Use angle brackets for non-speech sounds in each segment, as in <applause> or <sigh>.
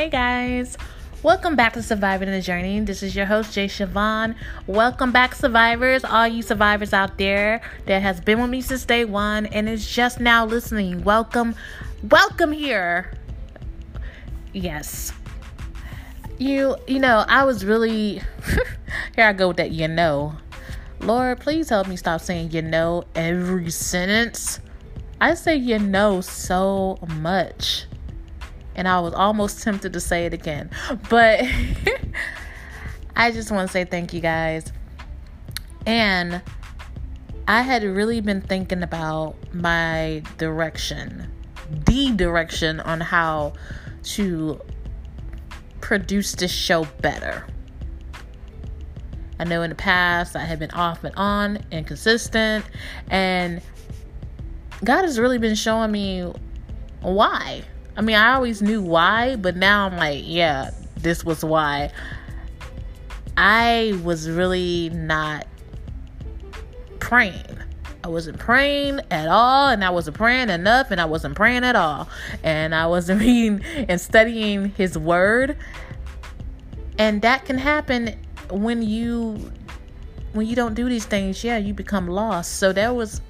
Hey guys, welcome back to Surviving the Journey. This is your host Jay Siobhan. Welcome back, survivors, all you survivors out there that has been with me since day one and is just now listening. Welcome, welcome here. Yes, you you know I was really <laughs> here. I go with that. You know, Lord, please help me stop saying you know every sentence. I say you know so much and I was almost tempted to say it again. But <laughs> I just want to say thank you guys. And I had really been thinking about my direction, the direction on how to produce this show better. I know in the past I had been off and on, inconsistent, and God has really been showing me why. I mean, I always knew why, but now I'm like, yeah, this was why. I was really not praying. I wasn't praying at all, and I wasn't praying enough, and I wasn't praying at all. And I wasn't <laughs> reading and studying His Word. And that can happen when you when you don't do these things. Yeah, you become lost. So there was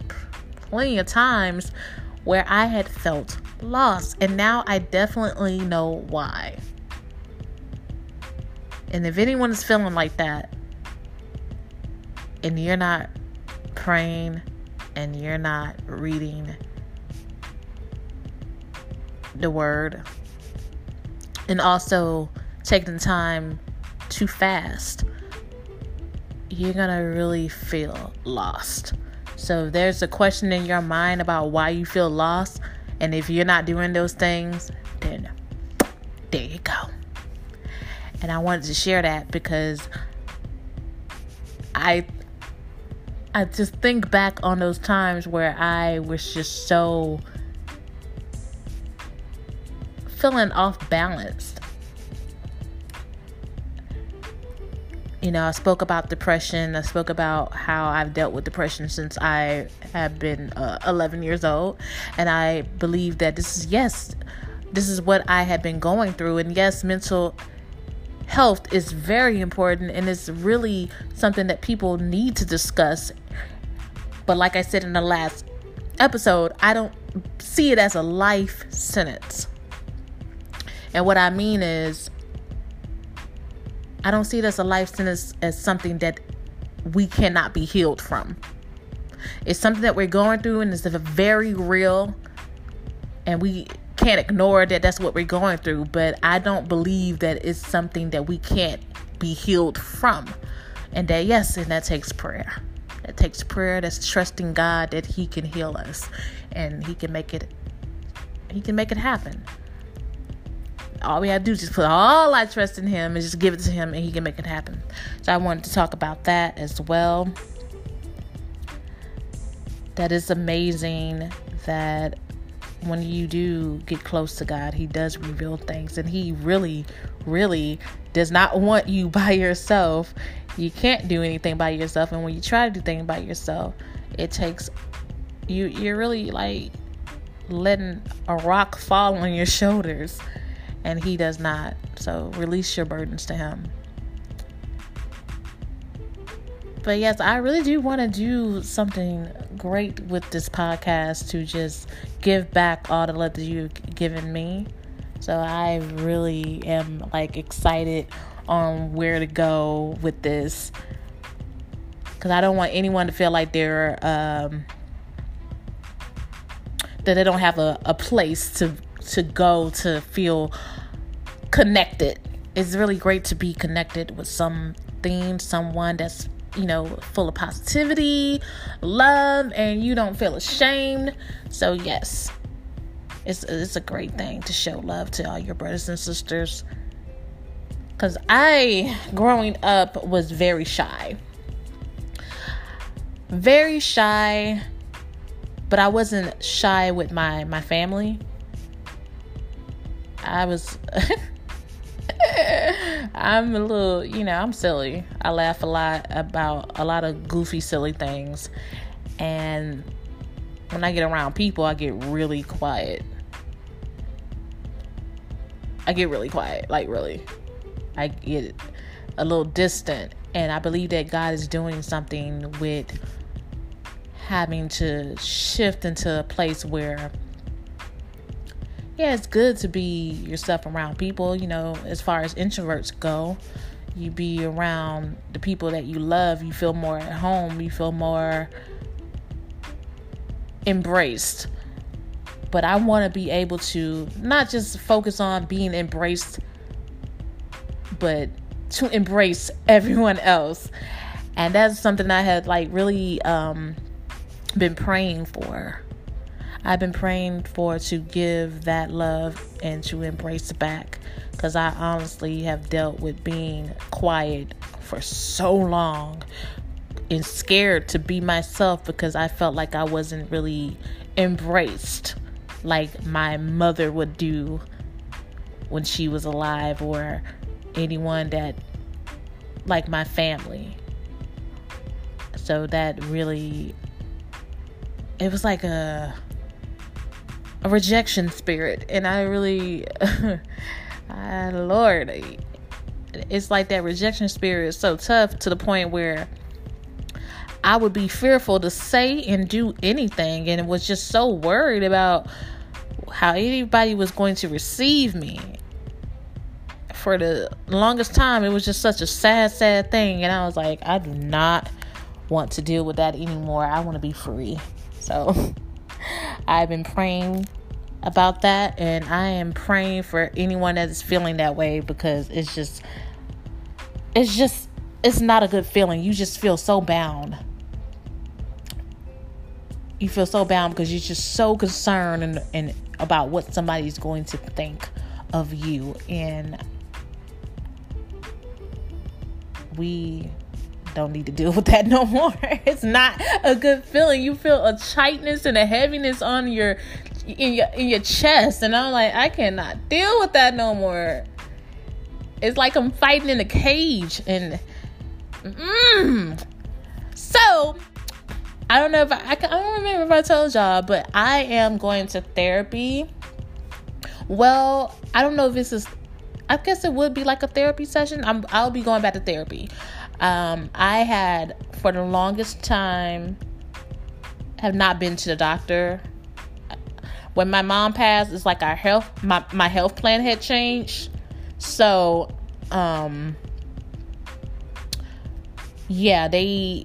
plenty of times where I had felt lost. And now I definitely know why. And if anyone is feeling like that, and you're not praying and you're not reading the word, and also taking time to fast, you're gonna really feel lost. So, there's a question in your mind about why you feel lost, and if you're not doing those things, then there you go. And I wanted to share that because I I just think back on those times where I was just so feeling off balanced you know, I spoke about depression. I spoke about how I've dealt with depression since I have been uh, 11 years old. And I believe that this is, yes, this is what I have been going through. And yes, mental health is very important and it's really something that people need to discuss. But like I said in the last episode, I don't see it as a life sentence. And what I mean is, I don't see it as a life sentence as something that we cannot be healed from. It's something that we're going through and it's very real and we can't ignore that that's what we're going through, but I don't believe that it's something that we can't be healed from. And that yes, and that takes prayer. That takes prayer, that's trusting God that he can heal us and he can make it he can make it happen all we have to do is just put all our trust in him and just give it to him and he can make it happen. So i wanted to talk about that as well. That is amazing that when you do get close to god he does reveal things and he really really does not want you <laughs> by yourself. You can't do anything by yourself. And when you try to do things by yourself it takes you you're really like letting a rock fall on your <laughs> shoulders and He does not. So release your burdens to Him. But yes, I really do want to do something great with this podcast to just give back all the love that you've given me. So I really am like excited on where to go with this because I don't want anyone to feel like they're um, that they don't have a, a place to to go to feel connected. It's really great to be connected with something, someone that's you know full of positivity, love, and you don't feel ashamed. So yes, it's it's a great thing to show love to all your brothers and sisters. Cause I, growing up, was very shy. Very shy, but I wasn't shy with my my family. I was <laughs> I'm a little, you know, I'm silly. I laugh a lot about a lot of goofy, silly things. And when I get around people, I get really quiet. I get really quiet, like really. I get a little distant, and I believe that God is doing something with having to shift into a place where yeah, it's good to be yourself around people, you know, as far as introverts go. You be around the people that you love, you feel more at home, you feel more embraced. But I want to be able to not just focus on being embraced, but to embrace <laughs> everyone else. And that's something I had like really um, been praying for I've been praying for to give that love and to embrace back because I honestly have dealt with being quiet for so long and scared to be myself because I felt like I wasn't really embraced like my mother would do when she was alive or anyone that like my family. So that really it was like a a rejection spirit and i really <laughs> uh, lord it's like that rejection spirit is so tough to the point where i would be fearful to say and do anything and was just so worried about how anybody was going to receive me. For the longest time it was just such a sad sad thing and i was like i do not want to deal with that anymore. I want to be free. So <laughs> I've been praying about that, and I am praying for anyone that is feeling that way because it's just, it's just, it's not a good feeling. You just feel so bound. You feel so bound because you're just so concerned and, and about what somebody's going to think of you. And we don't need to deal with that <laughs> no more. it's not a good feeling. You feel a tightness and a heaviness on your in your in your chest, and I'm like, I cannot deal with that no more. It's like I'm fighting in a cage, and mm. so I don't know if I, I, I don't remember if I told y'all, but I am going to therapy. Well, I don't know if this is. I guess it would be like a therapy session. I'm, I'll be going back to therapy. Um, I had for the longest time have not been to the doctor. When my mom passed, it's like our health my, my health plan had changed. So um yeah, they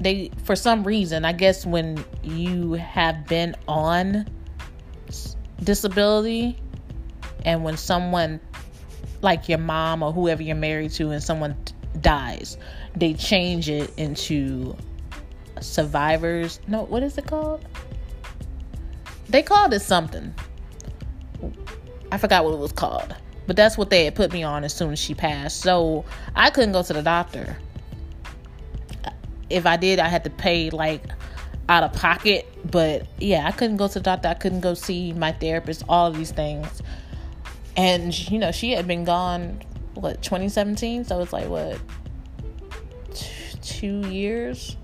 they for some reason, I guess when you have been on disability and when someone like your mom or whoever you're married to and someone dies, they change it into survivors. No, what is it called? They called it something. I forgot what it was called. But that's what they had put me on as soon as she passed. So I couldn't go to the doctor. If I did, I had to pay like out of pocket. But yeah, I couldn't go to the doctor. I couldn't go see my therapist, all of these things. And, you know, she had been gone what 2017 so it's like what two years?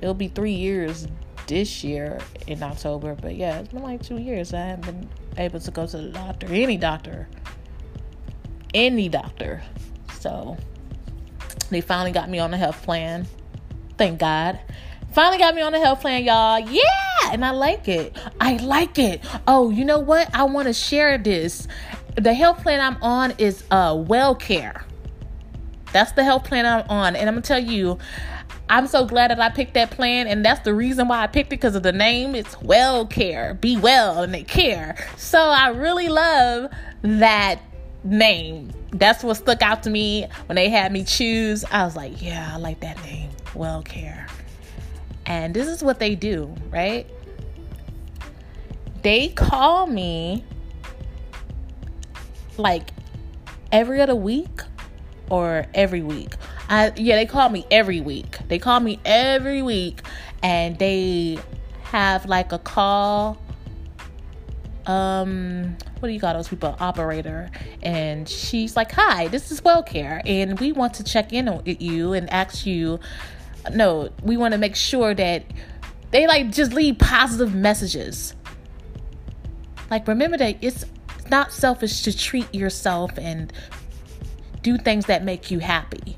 It'll be three years this year in october but yeah it's been like two years. I haven't been able to go to the doctor any doctor any doctor. So they finally got me on the health plan. Thank god. Finally got me on the health plan y'all. Yeah! And i like it. I like it. Oh you know what? I want to share this the health plan I'm on is uh WellCare. That's the health plan I'm on, and I'm gonna tell you, I'm so glad that I picked that plan, and that's the reason why I picked it because of the name. It's WellCare, be well, and they care. So I really love that name. That's what stuck out to me when they had me choose. I was like, yeah, I like that name, WellCare. And this is what they do, right? They call me like every other week or every week. I yeah, they call me every week. They call me every week and they have like a call um what do you call those people operator and she's like hi this is WellCare and we want to check in on you and ask you no we want to make sure that they like just leave positive messages like remember that it's not selfish to treat yourself and do things that make you happy.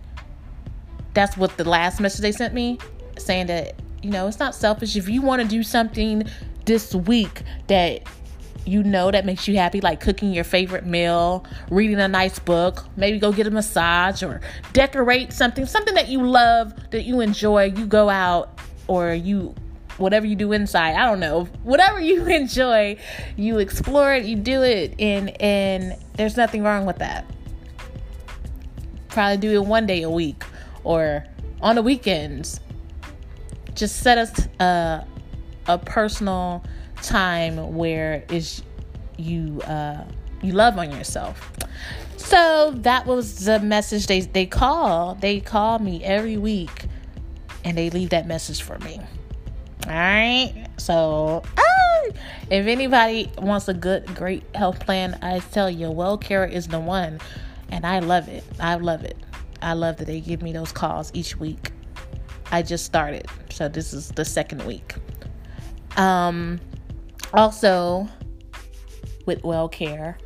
That's what the last message they sent me saying that, you know, it's not selfish. If you want to do something this week that you know that makes you happy, like cooking your favorite meal, reading a nice book, maybe go get a massage or decorate something, something that you love, that you enjoy, you go out or you whatever you do inside i don't know whatever you <laughs> enjoy you explore it you do it and and there's nothing wrong with that. Probably do it one day a week or on the weekends. Just set us a, a personal time where is you uh you love on yourself. So that was the message they they call they call me every week and they leave that message for me all right. So, ah, if anybody wants a good, great health plan, I tell you, WellCare is the one. And I love it. I love it. I love that they give me those calls each week. I just started. So, this is the second week. Um, also, with WellCare,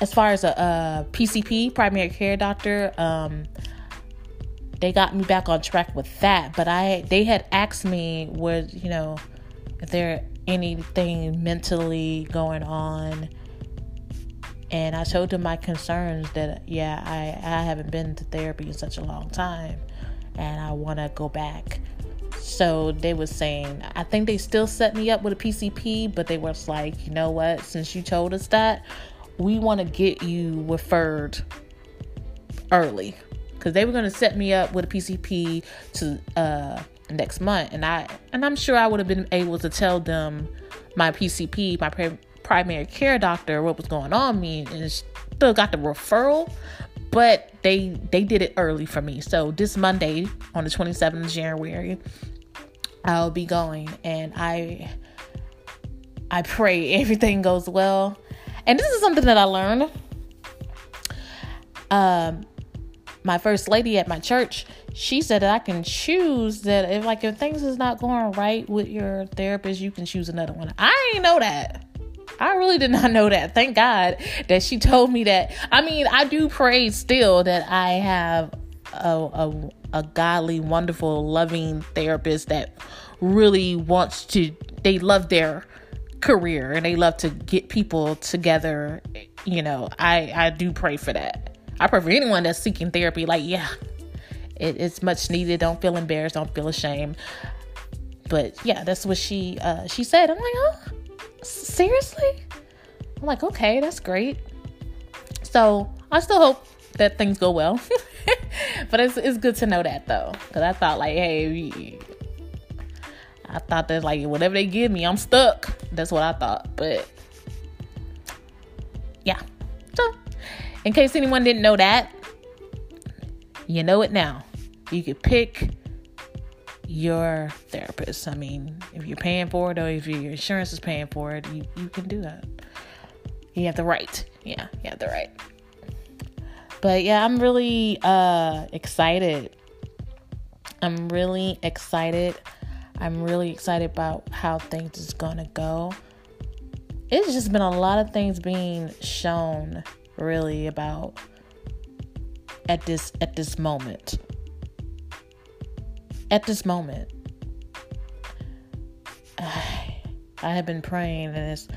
as far as a, a PCP, primary care doctor, um, they got me back on track with that. But I they had asked me was you know if there anything mentally going on? And I told them my concerns that yeah I, I haven't been to therapy in such a long time and I want to go back. So they were saying I think they still set me up with a PCP but they was like you know what? Since you told us that we want to get you referred early because they were going to set me up with a PCP to uh, next month, and I and I'm sure I would have been able to tell them my PCP, my primary care doctor, what was going on me, and still got the referral. But they they did it early for me. So this Monday on the 27th of January, I'll be going, and I I pray <laughs> everything goes well. And this is something that I learned. Um, my first lady at my church, she said that I can choose that if like if things is not going right with your therapist, you can choose another one. I didn't know that. I really did not <laughs> know that. Thank God that she told me that. I mean, I do pray still that I have a, a, a godly, wonderful, loving therapist that really wants to. They love their career and they love to get people together. You know, I I do pray for that. I pray for anyone that's seeking therapy. Like, yeah, it, it's much needed. Don't feel embarrassed. Don't feel ashamed. But yeah, that's what she uh, she said. I'm like, oh, seriously? I'm like, okay, that's great. So I still hope that things go well. <laughs> but it's it's good to know that though, because I thought like, hey, I thought that like whatever they give me, I'm stuck. That's what I thought. But yeah, in case anyone didn't know that, you know it now. You could pick your therapist. I mean, if you're paying for it or if your insurance is paying for it, you, you can do that. You have the right. Yeah, you have the right. But yeah, I'm really uh excited. I'm really excited. I'm really excited about how things is gonna go. It's just been a lot of things being shown really about at this at this moment at this moment I, have been praying and it's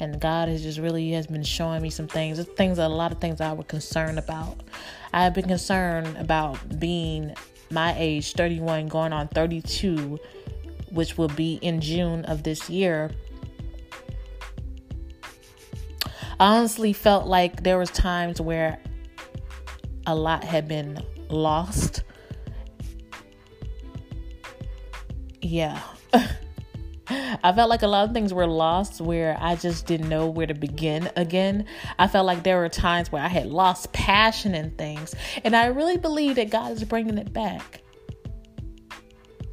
and God has just really has been showing me some things. Things a lot of things I was concerned about. I have been concerned about being my age, 31, going on 32, which will be in June of this year. I honestly felt like there was times where a lot had been lost. Yeah. <laughs> I felt like a lot of things were lost where I just didn't know where to begin again. I felt like there were times where I had lost passion in things, and I really believe that God is bringing it back.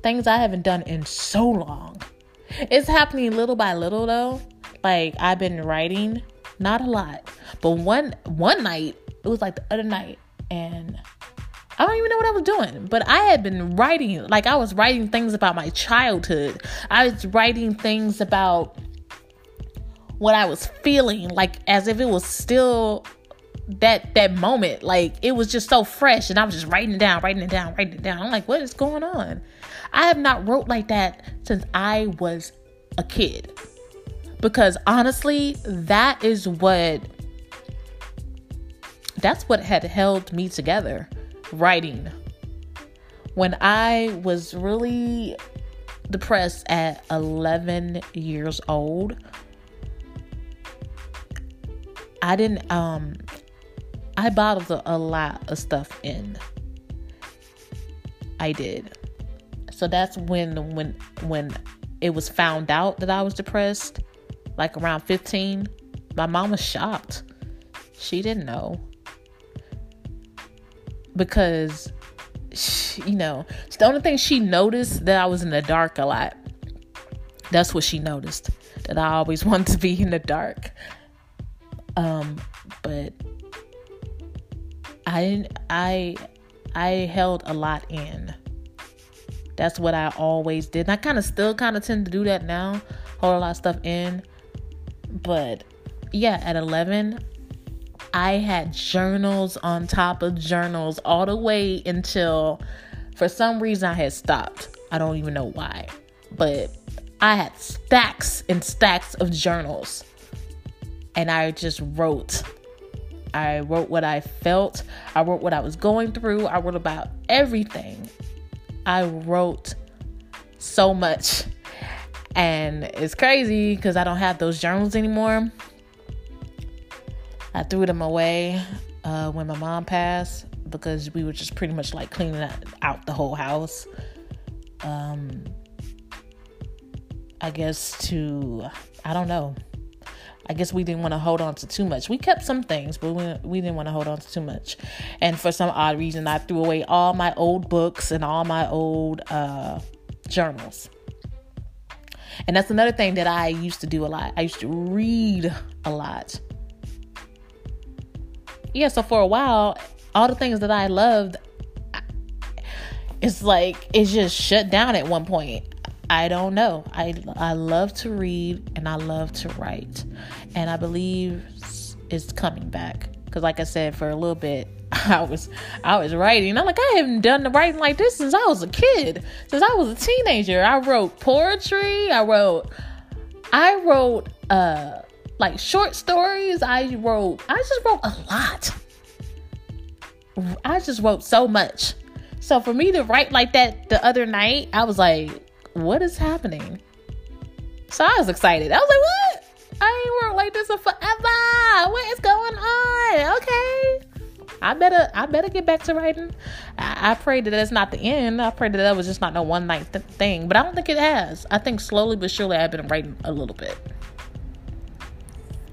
Things I haven't done in so long. It's happening little by little though. Like I've been writing not a lot. But one one night, it was like the other night, and I don't even know what I was doing, but I had been writing, like I was writing things about my childhood. I was writing things about what I was feeling, like as if it was still that that moment. Like it was just so fresh, and I was just writing it down, writing it down, writing it down. I'm like, what is going on? I have not wrote like that since I was a kid. Because honestly, that is what that's what had held me together writing. When I was really depressed at 11 years old, I didn't um I bottled a, lot of stuff in. I did. So that's when when when it was found out that I was depressed, like around 15, my mom was shocked. She didn't know. Because she, you know, the only thing she noticed that I was in the dark a lot. That's what she noticed. That I always <laughs> wanted to be in the dark. Um, but I I I held a lot in. That's what I always did. And I kind of still kind of tend to do that now, hold a lot of stuff in. But yeah, at 11, I had journals on top of journals all the way until for some reason I had stopped. I don't even know why. But I had stacks and stacks of journals. And I just wrote I wrote what I felt. I wrote what I was going through. I wrote about everything. I wrote so much. And it's crazy because I don't have those journals anymore. I threw them away uh, when my mom passed because we were just pretty much like cleaning out the whole house. Um, I guess to, I don't know. I guess we didn't want to hold on to too much. We kept some things, but we, we didn't want to hold on to too much. And for some odd reason, I threw away all my old books and all my old uh, journals. And that's another thing that I used to do a lot. I used to read a lot. Yeah, so for a while, all the things that I loved, it's like it just shut down at one point. I don't know. I I love to read and I love to write, and I believe it's coming back. Cause like I said, for a little bit, <laughs> I was I was writing. I'm like I haven't done the writing like this since I was a kid. Since I was a teenager, I wrote poetry. I wrote I wrote uh like short stories. I wrote I just wrote a lot. I just wrote so much. So for me to write like that the other night, I was like, what is happening? So I was excited. I was like, what? I ain't worked like this in forever. What is going on? Okay. I better I better get back to writing. I, I pray that that's not the end. I pray that that was just not no one night th- thing. But I don't think it has. I think slowly but surely I've been writing a little bit.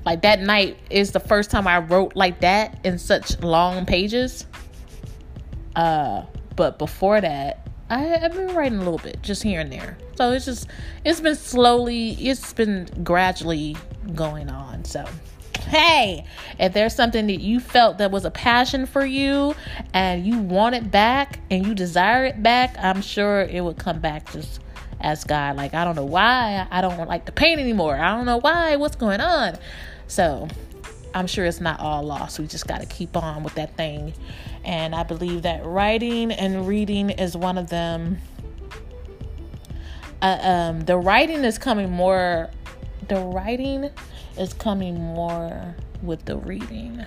Like that night is the first time I wrote like that in such long pages. Uh, but before that, I, have been writing a little bit, just here and there. So it's just, it's been slowly, it's been gradually going on. So, hey, if there's something that you felt that was a passion for you and you want it back and you desire it back, I'm sure it would come back just as God. Like, I don't know why I don't like the pain anymore. I don't know why, what's going on. So, I'm sure it's not all lost. We just got to keep on with that thing. And I believe that writing and reading is one of them. Uh, um, the writing is coming more. The writing is coming more with the reading.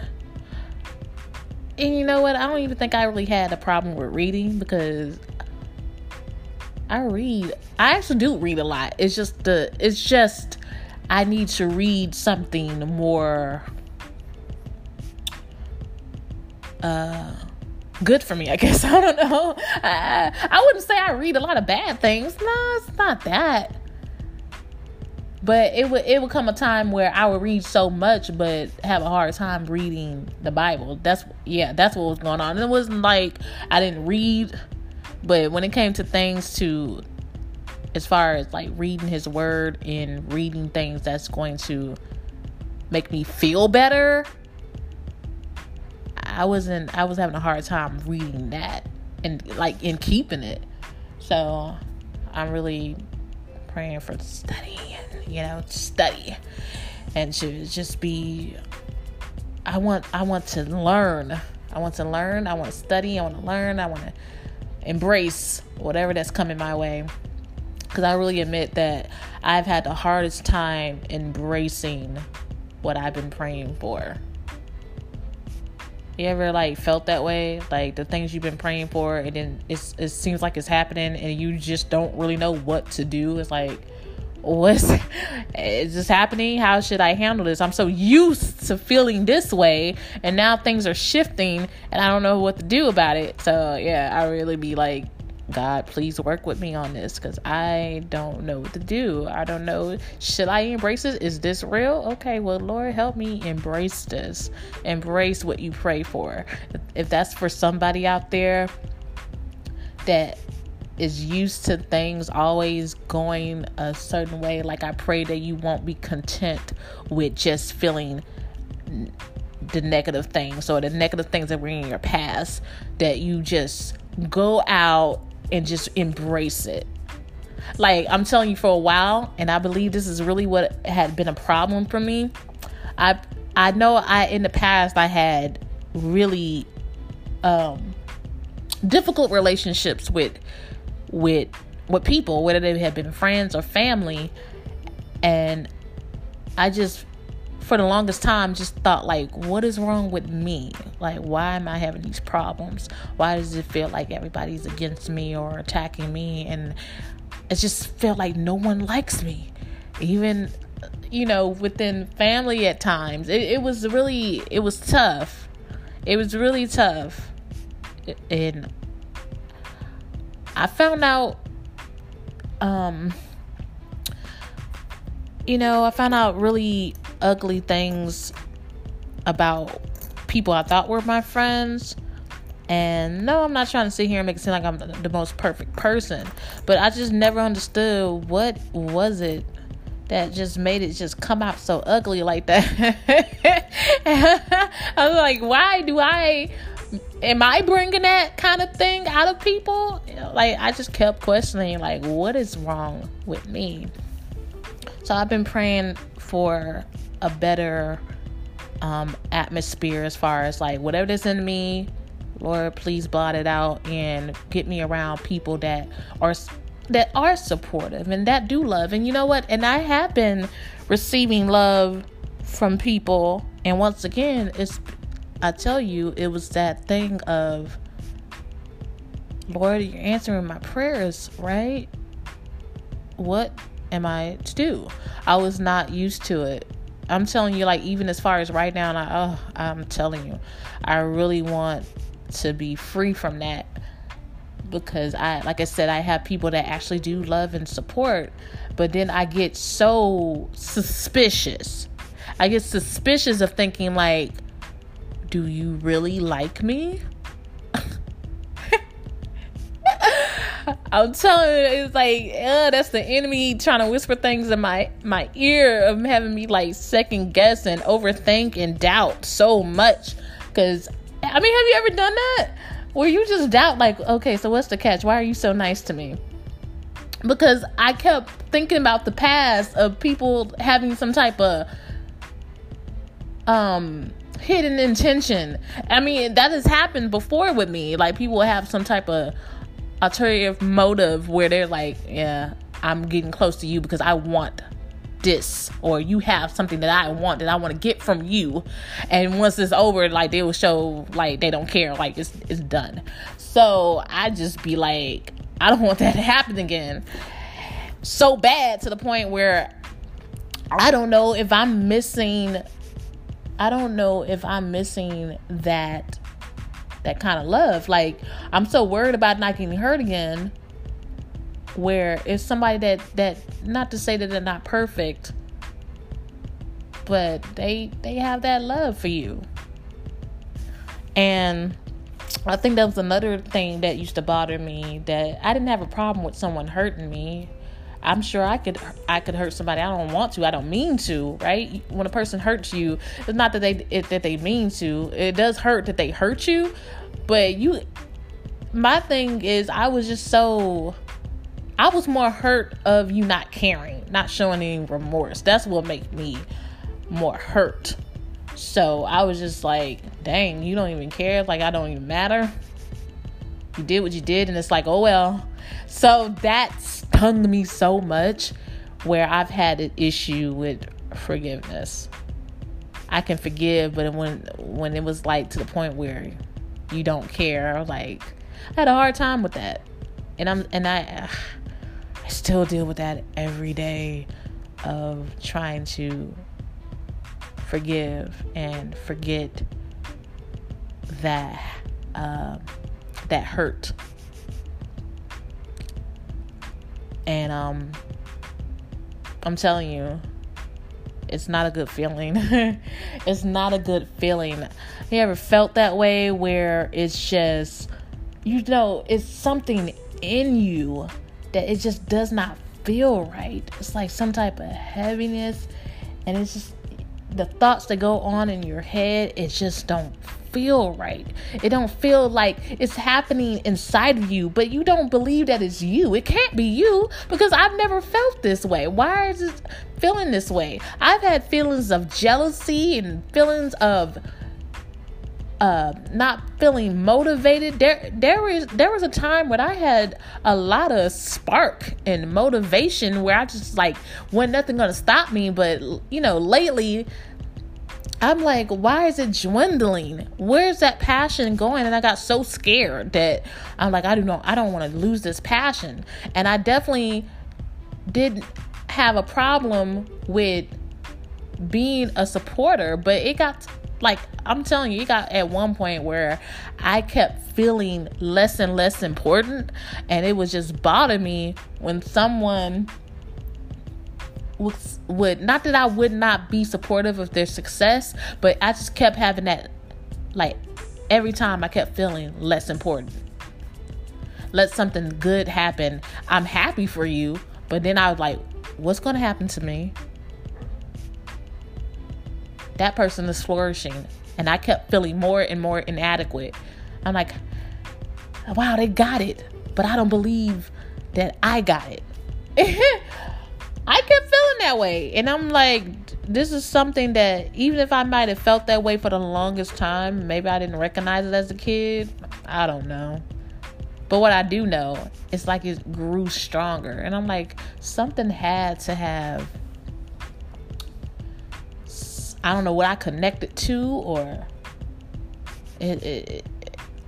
And you know what? I don't even think I really had a problem with reading because I read. I actually do read a lot. It's just the. It's just I need to read something more uh, good for me, I guess. <laughs> I don't know. I, I wouldn't say I read a lot of bad things. No, it's not that. But it would it would come a time where I would read so much, but have a hard time reading the Bible. That's yeah, that's what was going on. it wasn't like I didn't read, but when it came to things to, as far as like reading His Word and reading things that's going to make me feel better, I wasn't I was having a hard time reading that and like in keeping it. So I'm really praying for study, you know, study. and to just be I want I want to learn. I want to learn, I want to study, I want to learn, I want to embrace whatever that's coming my way. Cuz I really admit that I've had the hardest time embracing what I've been praying for. You ever like felt that way? Like the things you've been praying for, and then it's it seems like it's happening, and you just don't really know what to do. It's like, what's eh, is this happening? How should I handle this? I'm so used to feeling this way, and now things are shifting, and I don't know what to do about it. So yeah, I really be like God, please work with me on this because I don't know what to do. I don't know. Should I embrace this is this real? Okay, well, Lord, help me embrace this. Embrace what you pray for. If that's for somebody out there that is used to things always going a certain way, like I pray that you won't be content with just feeling the negative things or the negative things that were in your past, that you just go out and just embrace it. Like I'm telling you for a while, and I believe this is really what had been a problem for me. I I know I in the past I had really um difficult relationships with with with people, whether they had been friends or family, and I just for the longest time just thought like what is wrong with me? Like why am i having these problems? Why does it feel like everybody's against me or attacking me? And it just felt like no one likes me. Even you know within family at times it, it was really it was tough. It was really tough. And i found out um you know i found out really ugly things about people I thought were my friends. And no, I'm not trying to sit here and make it seem like I'm the most perfect person, but I just never understood what was it that just made it just come out so ugly like that. <laughs> I was like, why do I am I bringing that kind of thing out of people? Like I just kept questioning like what is wrong with me? So I've been praying for a better um, atmosphere as far as like whatever that's in me, Lord, please blot it out and get me around people that are that are supportive and that do love. And you know what? And I have been receiving love from people. And once again, it's I tell you, it was that thing of Lord, you're answering my prayers, right? What am I to do? I was not used to it. I'm telling you, like even as far as right now, I, oh, I'm telling you, I really want to be free from that because I, like I said, I have people that actually do love and support, but then I get so suspicious. I get suspicious of thinking like, do you really like me? <laughs> I'm telling you, it's like, uh, that's the enemy trying to whisper things in my my ear of having me like second guess and overthink and doubt so much. Cause I mean, have you ever done that? Where you just doubt, like, okay, so what's the catch? Why are you so nice to me? Because I kept thinking about the past of people having some type of um hidden intention. I mean, that has happened before with me. Like people have some type of alternative motive where they're like, yeah, I'm getting close to you because I want this or you have something that I want that I want to get from you and once it's over like they will show like they don't care like it's it's done so I just be like I don't <laughs> want that to happen again so bad to the point where I don't know if I'm missing I don't know if I'm missing that that kind of love. Like I'm so worried about not getting hurt again. Where if somebody that that not to say that they're not perfect, but they they have that love for you. And I think that was another thing that used to bother me that I didn't have a problem with someone hurting me. I'm sure I could I could hurt somebody. I don't want to. I don't mean to. Right? When a person hurts you, it's not that they it, that they mean to. It does hurt that they hurt you, but you. My thing is, I was just so. I was more hurt of you not caring, not showing any remorse. That's what made me more hurt. So I was just like, dang, you don't even care. Like, I don't even matter. You did what you did, and it's like, oh well. So that stung me so much where I've had an issue with forgiveness. I can forgive, but when when it was like to the point where you don't care, like I had a hard time with that, and I'm and I I still deal with that every day of trying to forgive and forget that uh, that hurt and um I'm telling you it's not a good feeling. <laughs> it's not a good feeling. You ever felt that way where it's just, you know, it's something in you that it just does not feel right. It's like some type of heaviness, and it's just the thoughts that go on in your head, it just don't feel right. It don't feel like it's happening inside of you, but you don't believe that it's you. It can't be you because I've never felt this way. Why is it feeling this way? I've had feelings of jealousy and feelings of uh, not feeling motivated. There, there was there was a time when I had a lot of spark and motivation where I just like, when nothing gonna stop me. But you know, lately I'm like, why is it dwindling? Where's that passion going? And I got so scared that I'm like, I do not, know. I don't want to lose this passion. And I definitely didn't have a problem with being a supporter, but it got like I'm telling you, it got at one point where I kept feeling less and less important, and it was just bothering me when someone would not that I would not be supportive of their success, but I just kept having that like every time I kept feeling less important. Let something good happen. I'm happy for you, but then I was like, what's going to happen to me? That person is flourishing, and I kept feeling more and more inadequate. I'm like, wow, they got it, but I don't believe that I got it. <laughs> I kept feeling that way. And I'm like, this is something that even if I might have felt that way for the longest time, maybe I didn't recognize it as a kid. I don't know. But what I do know, it's like it grew stronger. And I'm like, something had to have I don't know what I connected to or it, it, it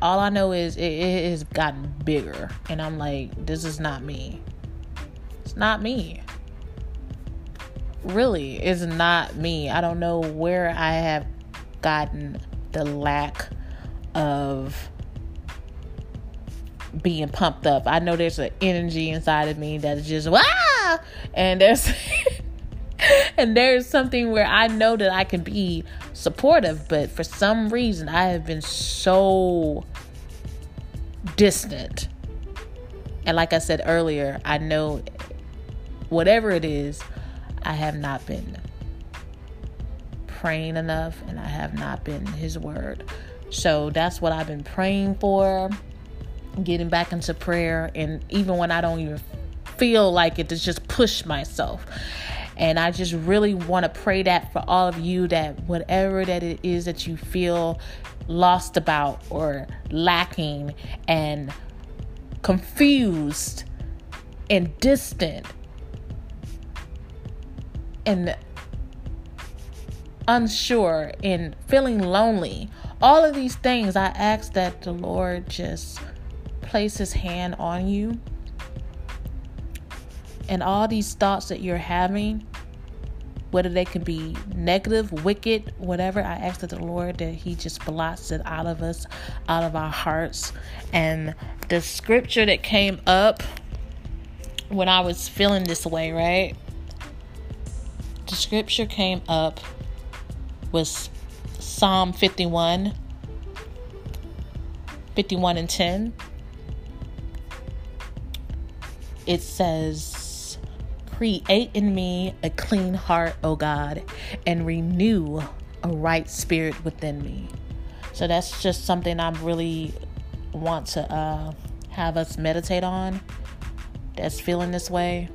all I know is it, it has gotten bigger and I'm like this is not me. It's not me really is not me. I don't know where I have gotten the lack of being pumped up. I know there's an energy inside of me that is just wow, and there's <laughs> and there's something where I know that I can be supportive, but for some reason I have been so distant. And like I said earlier, I know whatever it is, I have not been praying enough and I have not been His Word. So that's what I've been praying for, getting back into prayer. And even when I don't even feel like it, to just push myself. And I just really want to pray that for all of you that whatever that it is that you feel lost about or lacking and confused and distant and unsure and feeling lonely, all of these things, I ask that the Lord just place his hand on you. And all these thoughts that you're having, whether they can be negative, wicked, whatever, I ask that the Lord that He just blots it out of us, out of our hearts. And the scripture that came up when I was feeling this way, right? The scripture came up was Psalm 51, 51 and 10. It says, Create in me a clean heart, O God, and renew a right spirit within me. So that's just something I really want to uh, have us meditate on that's feeling this way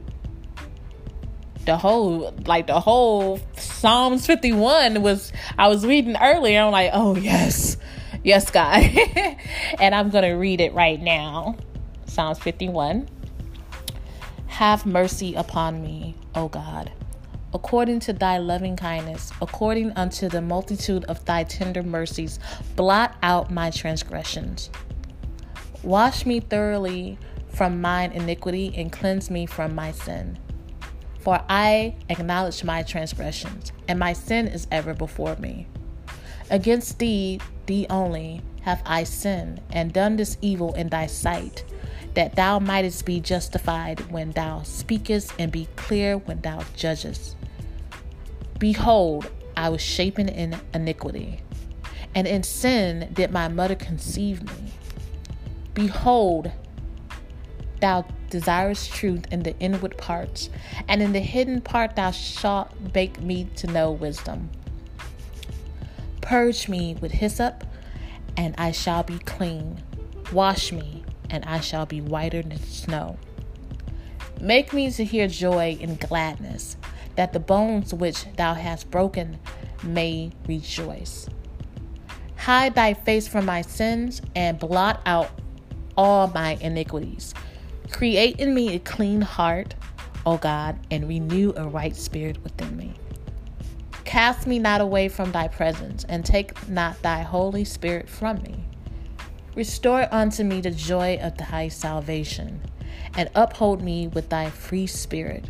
the whole like the whole Psalms 51 was I was reading earlier. I'm like, oh yes, yes, God. <laughs> and I'm gonna read it right now. Psalms 51. Have mercy upon me, O God, according to thy loving kindness, according unto the multitude of thy tender mercies, blot out my transgressions. Wash me thoroughly from mine iniquity and cleanse me from my sin. For I acknowledge my transgressions, and my sin is ever before me. Against thee, thee only, have I sinned, and done this evil in thy sight, that thou mightest be justified when thou speakest, and be clear when thou judgest. Behold, I was shapen in iniquity, and in sin did my mother conceive me. Behold, thou desirest truth in the inward parts, and in the hidden part thou shalt make me to know wisdom. Purge me with hyssop, and I shall be clean. Wash me, and I shall be whiter than snow. Make me to hear joy and gladness, that the bones which thou hast broken may rejoice. Hide thy face from my sins, and blot out all my iniquities. Create in me a clean heart, O God, and renew a right spirit within me. Cast me not away from thy presence, and take not thy Holy Spirit from me. Restore unto me the joy of thy salvation, and uphold me with thy free spirit.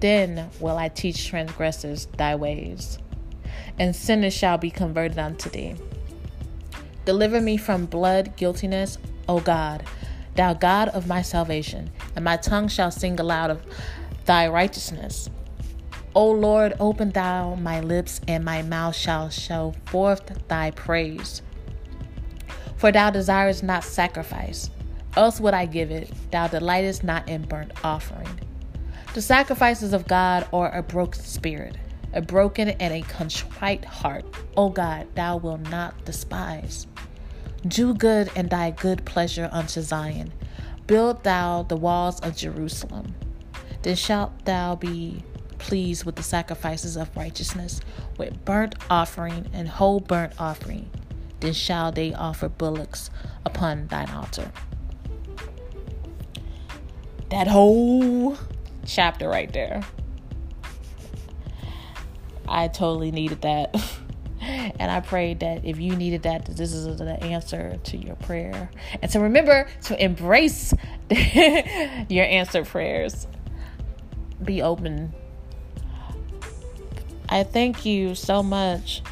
Then will I teach transgressors thy ways, and sinners shall be converted unto thee. Deliver me from blood guiltiness, O God Thou God of my salvation, and my tongue shall sing aloud of thy righteousness. O Lord, open thou my lips, and my mouth shall show forth thy praise. For thou desirest not sacrifice, else would I give it. Thou delightest not in burnt offering. The sacrifices of God are a broken spirit, a broken and a contrite heart. O God, thou wilt not despise. Do good and thy good pleasure unto Zion. Build thou the walls of Jerusalem. Then shalt thou be pleased with the sacrifices of righteousness, with burnt offering and whole burnt offering. Then shall they offer bullocks upon thine altar. That whole chapter right there. I totally needed that. <laughs> <laughs> And I pray that if you needed that, that this is the answer to your prayer. And to remember to embrace <laughs> your answered prayers. Be open. I thank you so much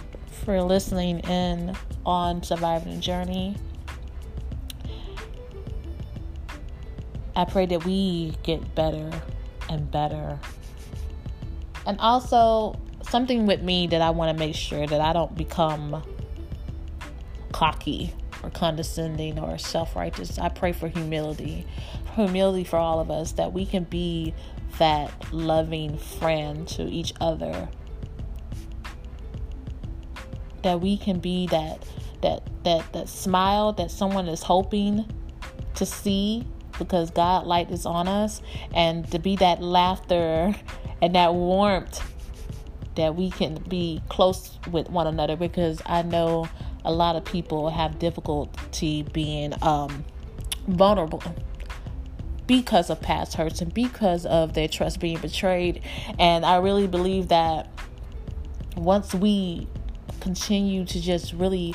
for listening in on Surviving the Journey. I pray that we get better and better. And also, something with me that I want to make sure that I don't become cocky or condescending or self righteous. I pray for humility, humility for all of us, that we can be that loving friend to each other. That we can be that that that that smile that someone is hoping to see because God light is on us and to be that laughter and that warmth that we can be close with one another because I know a lot of people have difficulty being um, vulnerable because of past hurts and because of their trust being betrayed. And I really believe that once we continue to just really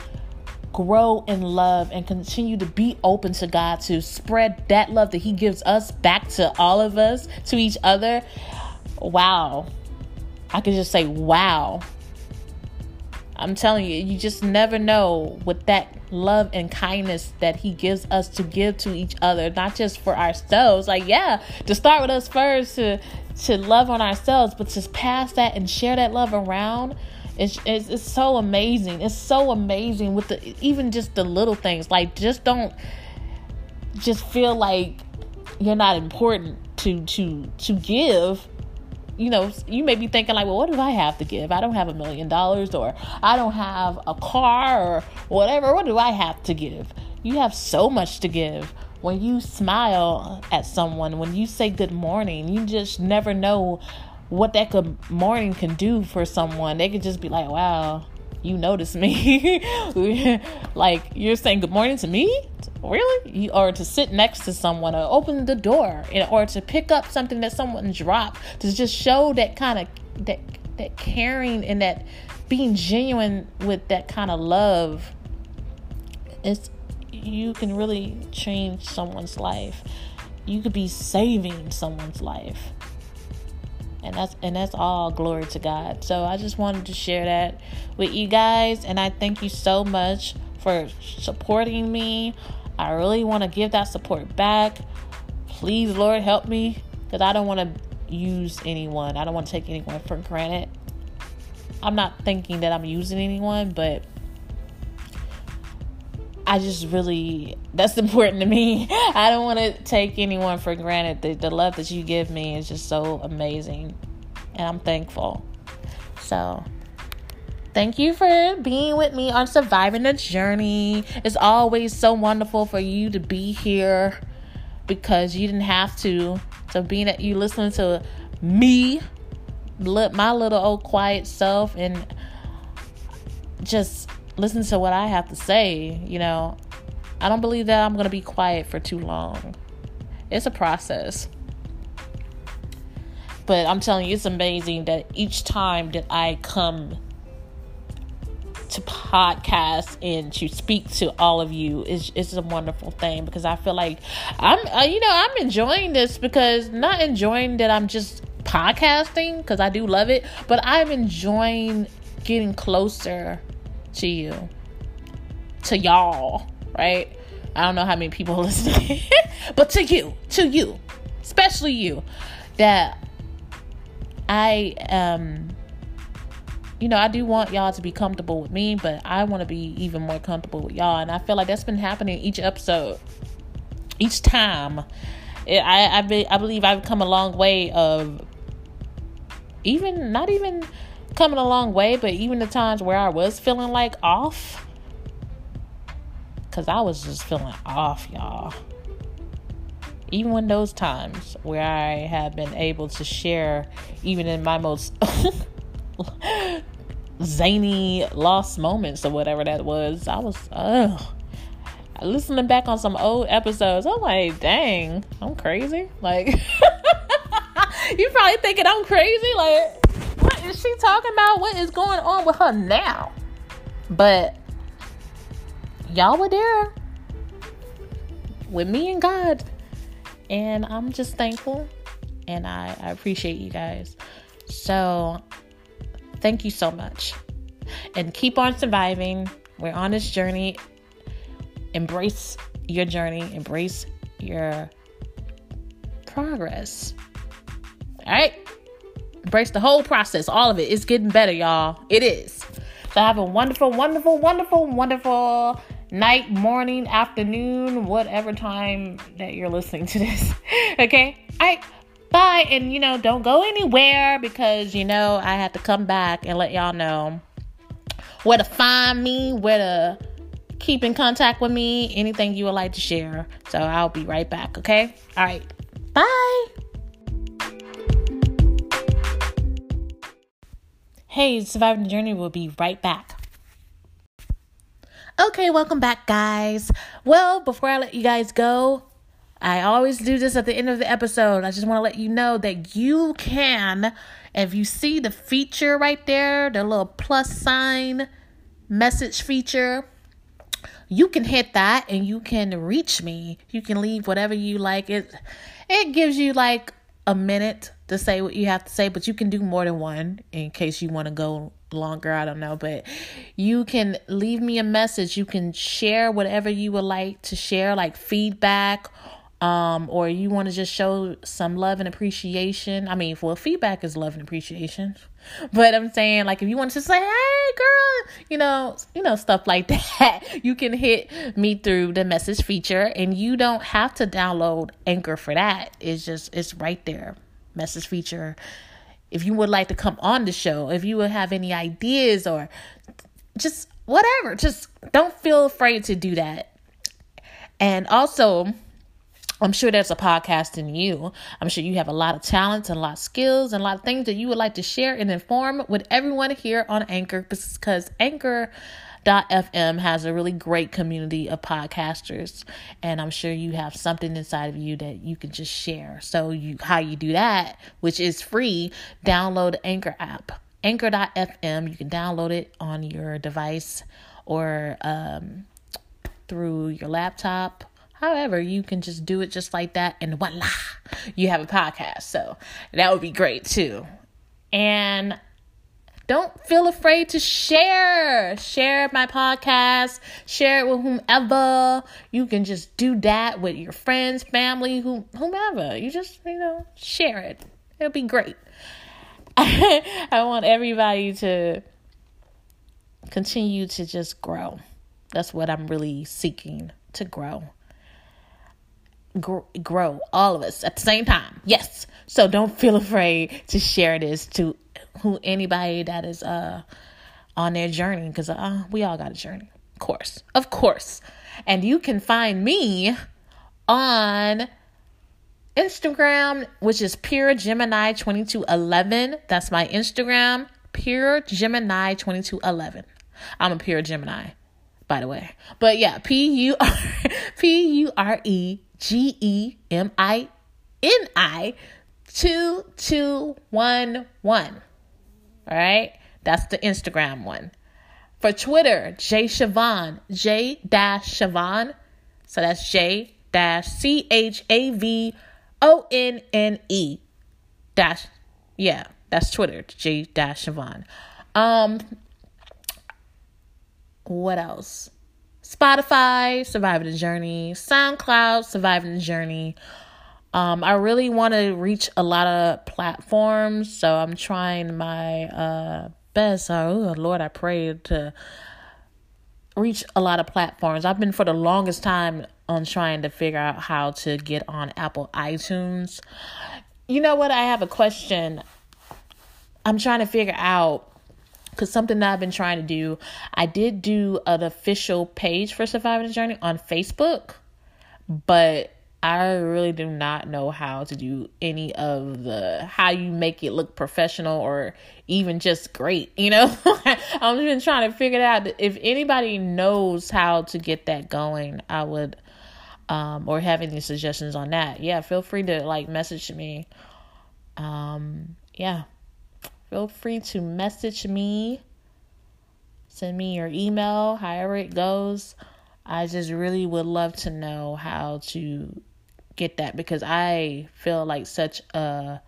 grow in love and continue to be open to God to spread that love that He gives us back to all of us, to each other, wow, I could just say, wow. I'm telling you, you just never know with that love and kindness that He gives us to give to each other, not just for ourselves. Like, yeah, to start with us first, to to love on ourselves, but to pass that and share that love around. It's, it's, it's so amazing. It's so amazing with the even just the little things. Like, just don't just feel like you're not important to to to give you know, you may be thinking like, well, what do I have to give? I don't have a million dollars or I don't have a car or whatever. What do I have to give? You have so much to give. When you smile at someone, when you say good morning, you just never know what that good morning can do for someone. They could just be like, wow, you notice me. <laughs> like you're saying good morning to me? Really? You, or to sit next to someone or open the door or to pick up something that someone dropped to just show that kind of that that caring and that being genuine with that kind of love it's you can really change someone's life you could be saving someone's life and that's and that's all glory to God. So I just wanted to share that with you guys and I thank you so much for supporting me. I really want to give that support back. Please Lord help me cuz I don't want to use anyone. I don't want to take anyone for granted. I'm not thinking that I'm using anyone, but I just really that's important to me. I don't want to take anyone for granted. The, the love that you give me is just so amazing, and I'm thankful. So, thank you for being with me on surviving the journey. It's always so wonderful for you to be here because you didn't have to. So, being that you listening to me, my little old quiet self, and just listen to what I have to say. You know, I don't believe that I'm going to be quiet for too long. It's a process. But I'm telling you, it's amazing that each time that I come to podcast and to speak to all of you is is a wonderful thing because I feel like I'm uh, you know I'm enjoying this because not enjoying that I'm just podcasting because I do love it, but I'm enjoying getting closer to you, to y'all, right? I don't know how many people <laughs> listening, but to you, to you, especially you, that I um you know, I do want y'all to be comfortable with me, but I want to be even more comfortable with y'all. And I feel like that's been happening each episode, each time. I I, be, I believe I've come a long way of even not even coming a long way, but even the times where I was feeling like off, because I was just feeling off, y'all. Even when those times where I have been able to share, even in my most <laughs> zany lost moments or whatever that was, I was, ugh. Listening back on some old episodes, I'm like, dang, I'm crazy. Like, <laughs> you probably thinking I'm crazy. Like, is she talking about? What is going on with her now? But y'all were there with me and God. And I'm just thankful and I, I appreciate you guys. So thank you so much. And keep on surviving. We're on this journey. Embrace your journey, embrace your progress. All right? Embrace the whole process, all of it. It's getting better, y'all. It is. So have a wonderful, wonderful, wonderful, wonderful night, morning, afternoon, whatever time that you're listening to this. <laughs> okay? All right. Bye. And, you know, don't go anywhere because, you know, I have to come back and let y'all know where to find me, where to keep in contact with me, anything you would like to share. So I'll be right back. Okay? All right. Bye. Hey, Surviving the Journey will be right back. Okay, welcome back, guys. Well, before I let you guys go, I always do this at the end of the episode. I just want to let you know that you can, if you see the feature right there, the little plus sign message feature, you can hit that and you can reach me. You can leave whatever you like. It it gives you like a minute to say what you have to say, but you can do more than one in case you want to go longer. I don't know, but you can leave me a message. You can share whatever you would like to share, like feedback, um, or you want to just show some love and appreciation. I mean, well, feedback is love and appreciation, <laughs> but I'm saying like if you want to say, "Hey, girl," you know, you know, stuff like <laughs> that, you can hit me through the message feature, and you don't have to download Anchor for that. It's just it's right there message feature. If you would like to come on the show, if you would have any ideas or just whatever, just don't feel afraid to do that. And also, I'm sure there's a podcast in you. I'm sure you have a lot of talents and a lot of skills and a lot of things that you would like to share and inform with everyone here on Anchor because Anchor FM has a really great community of podcasters and I'm sure you have something inside of you that you can just share. So you how you do that, which is free, download Anchor app. Anchor.fm, you can download it on your device or um, through your laptop However, you can just do it just like that, and voila, you have a podcast. So that would be great too. And don't feel afraid to share. Share my podcast. Share it with whomever. You can just do that with your friends, family, who, whomever. You just, you know, share it. It'll be great. <laughs> I want everybody to continue to just grow. That's what I'm really seeking to grow grow, all of us at the same time. Yes. So don't feel afraid to share this to who anybody that is uh on their journey because uh, we all got a journey. Of course. Of course. And you can find me on Instagram, which is Pure Gemini 2211. That's my Instagram, Pure Gemini 2211. I'm a pure Gemini, by the way. But yeah, P U R <laughs> P U R E G E M I N I 2211. All right? That's the Instagram one. For Twitter, J Chavonne, J dash Chavonne. So that's J dash C H A V O N N E dash. Yeah, that's Twitter, J dash Chavonne. Um, what else? Spotify, Surviving the Journey, SoundCloud, Surviving the Journey. Um, I really want to reach a lot of platforms, so I'm trying my uh, best. Oh Lord, I pray to reach a lot of platforms. I've been for the longest time on trying to figure out how to get on Apple iTunes. You know what? I have a question. I'm trying to figure out because something that I've been trying to do, I did do an official page for Surviving the Journey on Facebook, but I really do not know how to do any of the how you make it look professional or even just great. <laughs> You know, I'm just trying to figure it out. If anybody knows how to get that going, I would, um, or have any suggestions on that. Yeah, feel free to like message me. Um, yeah feel free to message me, send me your email, however it goes. I just really would love to know how to get that because I feel like such a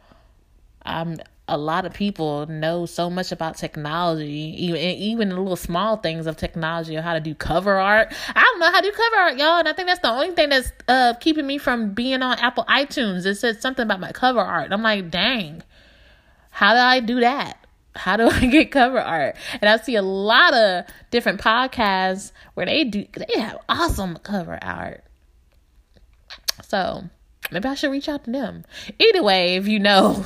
I'm a lot of people know so much about technology, even even the little small things of technology or how to do cover art. I don't know how to do cover art, y'all, and I think that's the only thing that's uh, keeping me from being on Apple iTunes. It said something about my cover art. I'm like, dang, how do I do that? How do <laughs> I get cover art? And I see a lot of different podcasts where they do they have awesome cover art. So maybe I should reach out to them. Either way, if you know <laughs>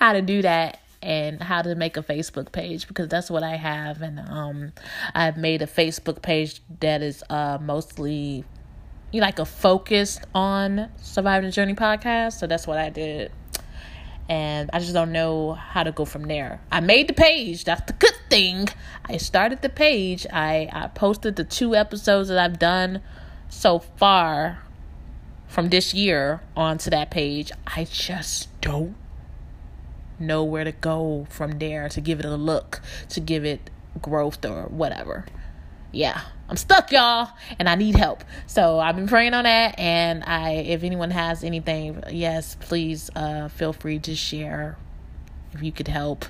how to do that and how to make a Facebook page because that's what I have and um I've made a Facebook page that is uh mostly you like a focused on surviving the journey podcast. So that's what I did and I just don't know how to go from there. I made the page. That's the good thing. I started the page. I, I posted the two episodes that I've done so far from this year onto that page. I just don't know where to go from there to give it a look, to give it growth or whatever. Yeah. I'm stuck, y'all, and I need help. So I've been praying on that, and I, if anyone has anything, yes, please uh, feel free to share if you could help.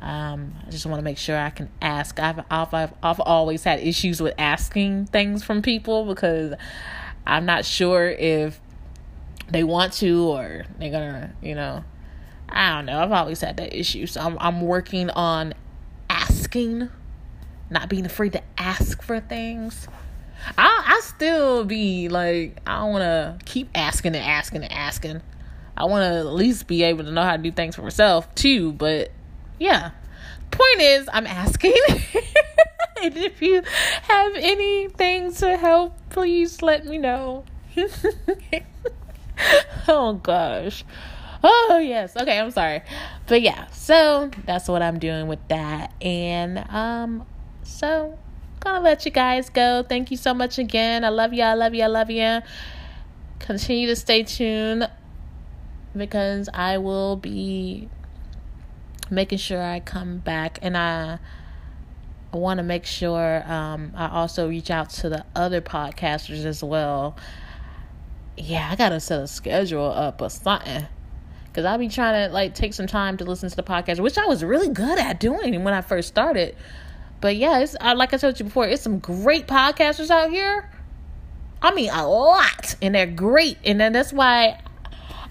Um, I just want to make sure I can ask. I've, I've I've I've always had issues with asking things from people because I'm not sure if they want to or they're gonna, you know. I don't know. I've always had that issue, so I'm I'm working on asking not being afraid to ask for things. I I still be like I want to keep asking and asking and asking. I want to at least be able to know how to do things for myself too. But yeah, point is I'm asking. <laughs> <laughs> and if you have anything to help, please let me know. <laughs> oh gosh. Oh yes. Okay, I'm sorry. But yeah, so that's what I'm doing with that. And um so gonna let you guys go. Thank you so much again. I love you. I love you. I love you. Continue to stay tuned because I will be making sure I come back and I I want to make sure um, I also reach out to the other podcasters as well. Yeah, I gotta set a schedule up or something. Cause I'll be trying to like take some time to listen to the podcast, which I was really good at doing when I first started. But yeah, it's like I told you before, it's some great podcasters out here. I mean, a lot, and they're great, and then that's why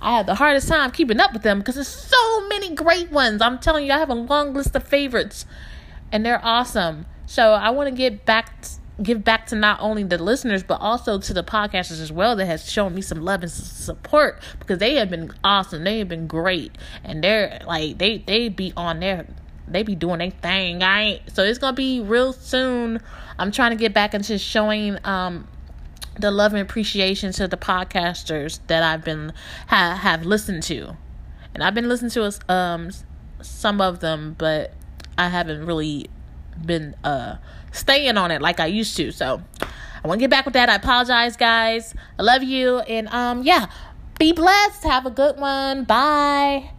I have the hardest time keeping up with them because there's so many great ones. I'm telling you, I have a long list of favorites, and they're awesome. So I want to get back. To, give back to not only the listeners but also to the podcasters as well that has shown me some love and support because they have been awesome. They have been great. And they're like they they be on there. They be doing their thing right? So it's gonna be real soon. I'm trying to get back into showing um the love and appreciation to the podcasters that i've been ha- have listened to. And i've been listening to um some of them but i haven't really been uh staying on it like I used to. So I want to get back with that. I apologize, guys. I love you. And um, yeah, be blessed. Have a good one. Bye.